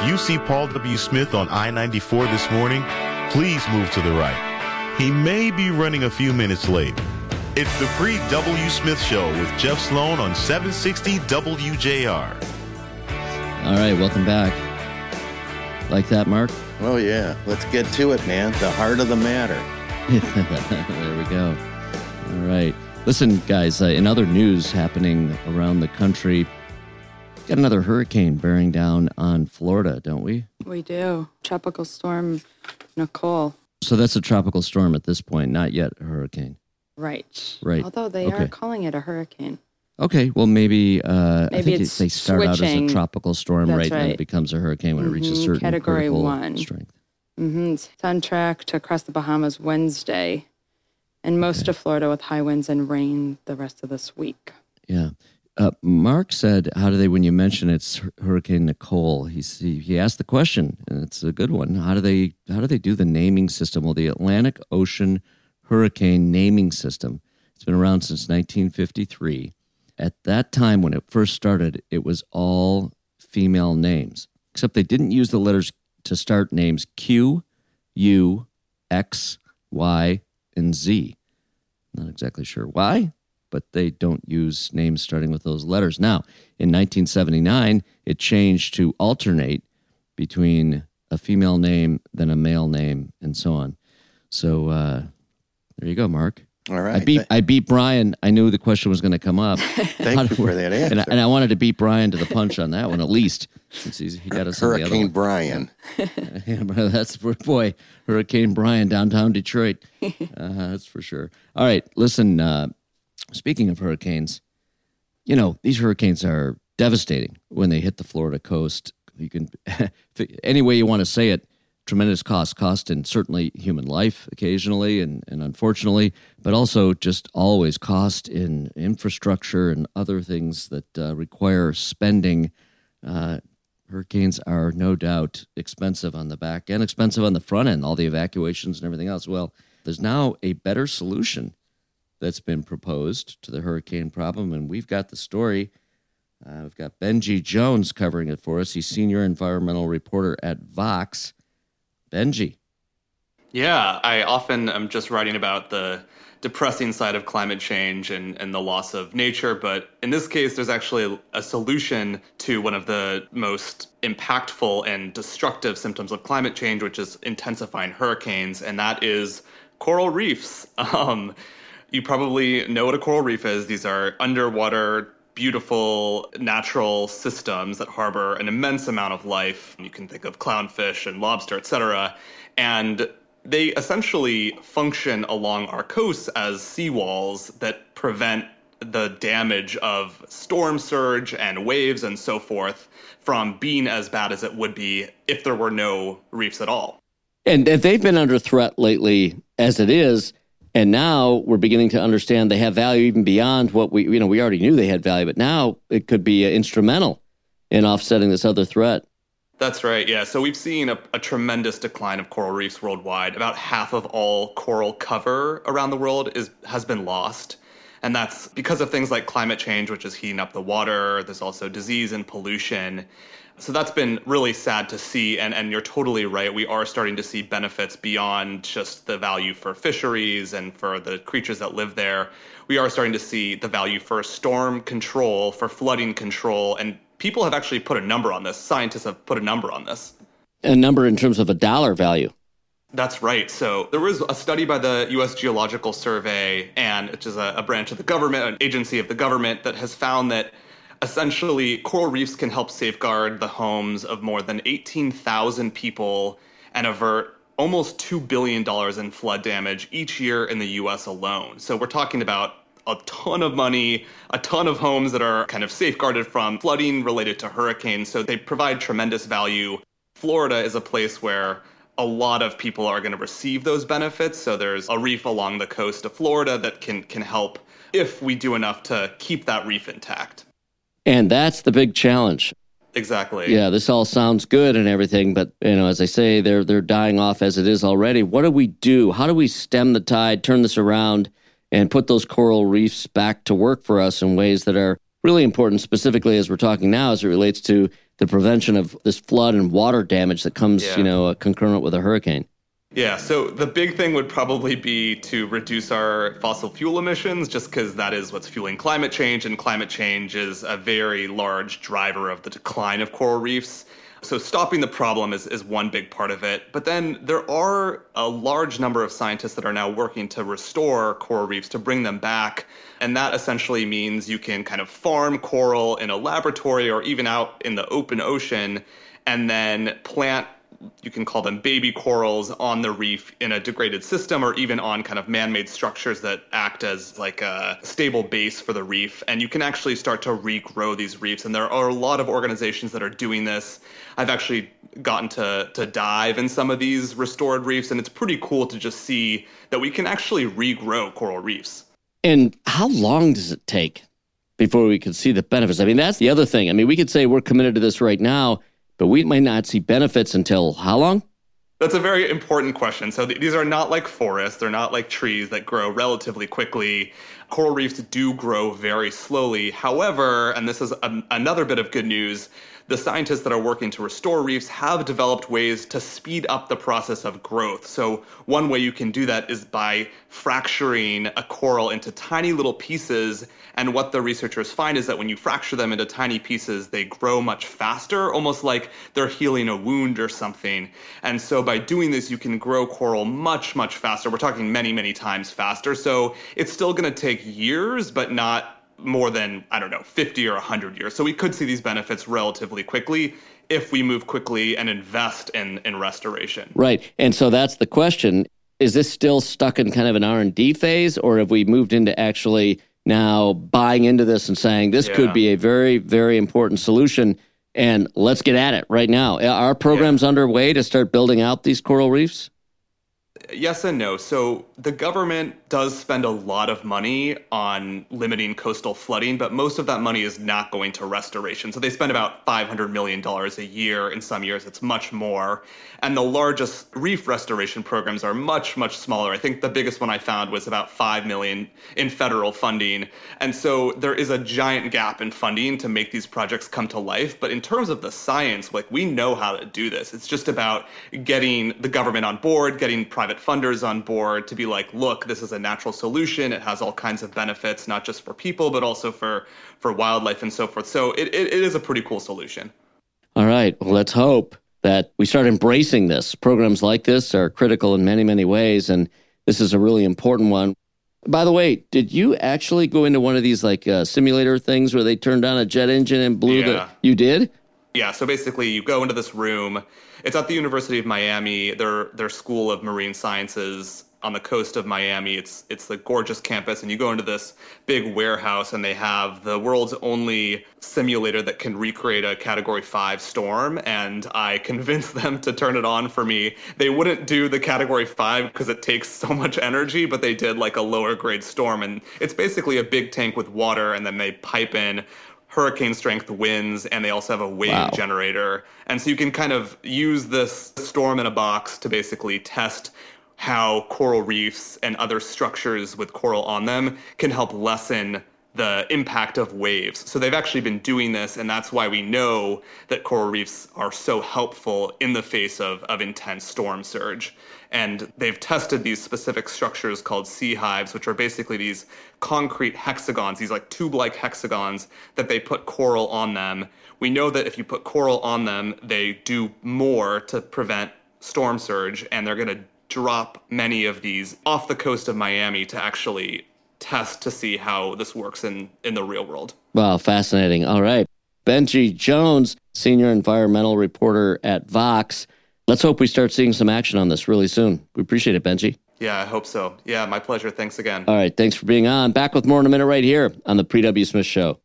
If you see Paul W. Smith on I 94 this morning, please move to the right. He may be running a few minutes late. It's the pre W. Smith Show with Jeff Sloan on 760 WJR. All right, welcome back. Like that, Mark? Oh, yeah. Let's get to it, man. The heart of the matter. there we go. All right. Listen, guys, uh, in other news happening around the country, got another hurricane bearing down on Florida, don't we? We do. Tropical storm Nicole. So that's a tropical storm at this point, not yet a hurricane. Right. Right. Although they Okay. are calling it a hurricane. Okay, well maybe uh, I Maybe think it's they start out as a switching. tropical storm, That's right? And it becomes a hurricane when it reaches Mhm, certain Category one. strength. Mm-hmm. It's on track to cross the Bahamas Wednesday and most of Florida with high winds and rain the rest of this week. Yeah. Uh, Mark said, "How do they?" When you mention it's Hurricane Nicole, he he asked the question, and it's a good one. How do they how do they do the naming system? Well, the Atlantic Ocean Hurricane Naming System. It's been around since 1953. At that time, when it first started, it was all female names, except they didn't use the letters to start names Q, U, X, Y, and Z. Not exactly sure why, but they don't use names starting with those letters. Now, in 1979, it changed to alternate between a female name, then a male name, and so on. So uh, there you go, Mark. All right. I beat I beat Brian. I knew the question was going to come up. Thank you for that answer. and I, and I wanted to beat Brian to the punch on that one at least, since he's, he got us on the other Hurricane one. Brian. Yeah, that's for boy, Hurricane Brian downtown Detroit. Uh, that's for sure. All right, listen. Uh, speaking of hurricanes, you know these hurricanes are devastating when they hit the Florida coast. You can any way you want to say it. Tremendous cost, cost in certainly human life occasionally and, and unfortunately, but also just always cost in infrastructure and other things that uh, require spending. Uh, hurricanes are no doubt expensive on the back end, expensive on the front end, all the evacuations and everything else. Well, there's now a better solution that's been proposed to the hurricane problem, and we've got the story. Uh, we've got Benji Jones covering it for us. He's senior environmental reporter at Vox. Benji. Yeah, I often am just writing about the depressing side of climate change and, and the loss of nature, but in this case, there's actually a solution to one of the most impactful and destructive symptoms of climate change, which is intensifying hurricanes, and that is coral reefs. Um, you probably know what a coral reef is. These are underwater beautiful natural systems that harbor an immense amount of life. You can think of clownfish and lobster, etc. And they essentially function along our coasts as seawalls that prevent the damage of storm surge and waves and so forth from being as bad as it would be if there were no reefs at all. And they've been under threat lately as it is. And now we're beginning to understand they have value even beyond what we, you know, we already knew they had value, but now it could be uh, instrumental in offsetting this other threat. That's right, yeah. So we've seen a, a, tremendous decline of coral reefs worldwide. About half of all coral cover around the world is has been lost. And that's because of things like climate change, which is heating up the water. There's also disease and pollution. So that's been really sad to see. And, and you're totally right. We are starting to see benefits beyond just the value for fisheries and for the creatures that live there. We are starting to see the value for storm control, for flooding control. And people have actually put a number on this. Scientists have put a number on this. A number in terms of a dollar value. That's right. So there was a study by the U.S. Geological Survey, and which is a, a branch of the government, an agency of the government, that has found that essentially coral reefs can help safeguard the homes of more than 18,000 people and avert almost $2 billion in flood damage each year in the US alone. So we're talking about a ton of money, a ton of homes that are kind of safeguarded from flooding related to hurricanes. So they provide tremendous value. Florida is a place where a lot of people are going to receive those benefits. So there's a reef along the coast of Florida that can can help if we do enough to keep that reef intact. And that's the big challenge. Exactly. Yeah, this all sounds good and everything, but you know, as I say, they're they're dying off as it is already. What do we do? How do we stem the tide, turn this around, and put those coral reefs back to work for us in ways that are really important, specifically as we're talking now, as it relates to the prevention of this flood and water damage that comes, Yeah. you know, uh, concurrent with a hurricane. Yeah, so the big thing would probably be to reduce our fossil fuel emissions, just because that is what's fueling climate change, and climate change is a very large driver of the decline of coral reefs. So stopping the problem is, is one big part of it. But then there are a large number of scientists that are now working to restore coral reefs, to bring them back. And that essentially means you can kind of farm coral in a laboratory or even out in the open ocean and then plant you can call them baby corals on the reef in a degraded system or even on kind of man-made structures that act as like a stable base for the reef and you can actually start to regrow these reefs and there are a lot of organizations that are doing this i've actually gotten to to dive in some of these restored reefs and it's pretty cool to just see that we can actually regrow coral reefs And how long does it take before we can see the benefits? I mean, that's the other thing. I mean, we could say we're committed to this right now, but we might not see benefits until how long? That's a very important question. So th- these are not like forests, they're not like trees that grow relatively quickly. Coral reefs do grow very slowly. However, and this is an another bit of good news, the scientists that are working to restore reefs have developed ways to speed up the process of growth. So, one way you can do that is by fracturing a coral into tiny little pieces. And what the researchers find is that when you fracture them into tiny pieces, they grow much faster, almost like they're healing a wound or something. And so, by doing this, you can grow coral much, much faster. We're talking many, many times faster. So, it's still going to take years, but not more than, I don't know, 50 or 100 years. So we could see these benefits relatively quickly if we move quickly and invest in, in restoration. Right. And so that's the question. Is this still stuck in kind of an R&D phase or have we moved into actually now buying into this and saying this could be a very very important solution and let's get at it right now. Are programs underway to start building out these coral reefs? Yes and no. So the government does spend a lot of money on limiting coastal flooding, but most of that money is not going to restoration. So they spend about $500 million a year. In some years, it's much more. And the largest reef restoration programs are much, much smaller. I think the biggest one I found was about 5 million in federal funding. And so there is a giant gap in funding to make these projects come to life. But in terms of the science, like we know how to do this. It's just about getting the government on board, getting private funders on board to be like, look, this is a natural solution. It has all kinds of benefits, not just for people, but also for, for wildlife and so forth. So it, it, it is a pretty cool solution. All right. Well, let's hope that we start embracing this. Programs like this are critical in many, many ways. And this is a really important one. By the way, did you actually go into one of these like uh, simulator things where they turned on a jet engine and blew the. You did? Yeah, so basically you go into this room. It's at the University of Miami, their their School of Marine Sciences on the coast of Miami. It's it's the gorgeous campus and you go into this big warehouse and they have the world's only simulator that can recreate a category 5 storm and I convinced them to turn it on for me. They wouldn't do the category 5 because it takes so much energy, but they did like a lower grade storm and it's basically a big tank with water and then they pipe in hurricane strength winds and they also have a wave Wow. generator. And so you can kind of use this storm in a box to basically test how coral reefs and other structures with coral on them can help lessen the impact of waves. So they've actually been doing this, and that's why we know that coral reefs are so helpful in the face of, of intense storm surge. And they've tested these specific structures called sea hives, which are basically these concrete hexagons, these like tube like hexagons that they put coral on them. We know that if you put coral on them, they do more to prevent storm surge, and they're going to drop many of these off the coast of Miami to actually test to see how this works in, in the real world. Wow, fascinating. All right. Benji Jones, senior environmental reporter at Vox. Let's hope we start seeing some action on this really soon. We appreciate it, Benji. Yeah, I hope so. Yeah, my pleasure. Thanks again. All right. Thanks for being on. Back with more in a minute right here on the Pre W. Smith Show.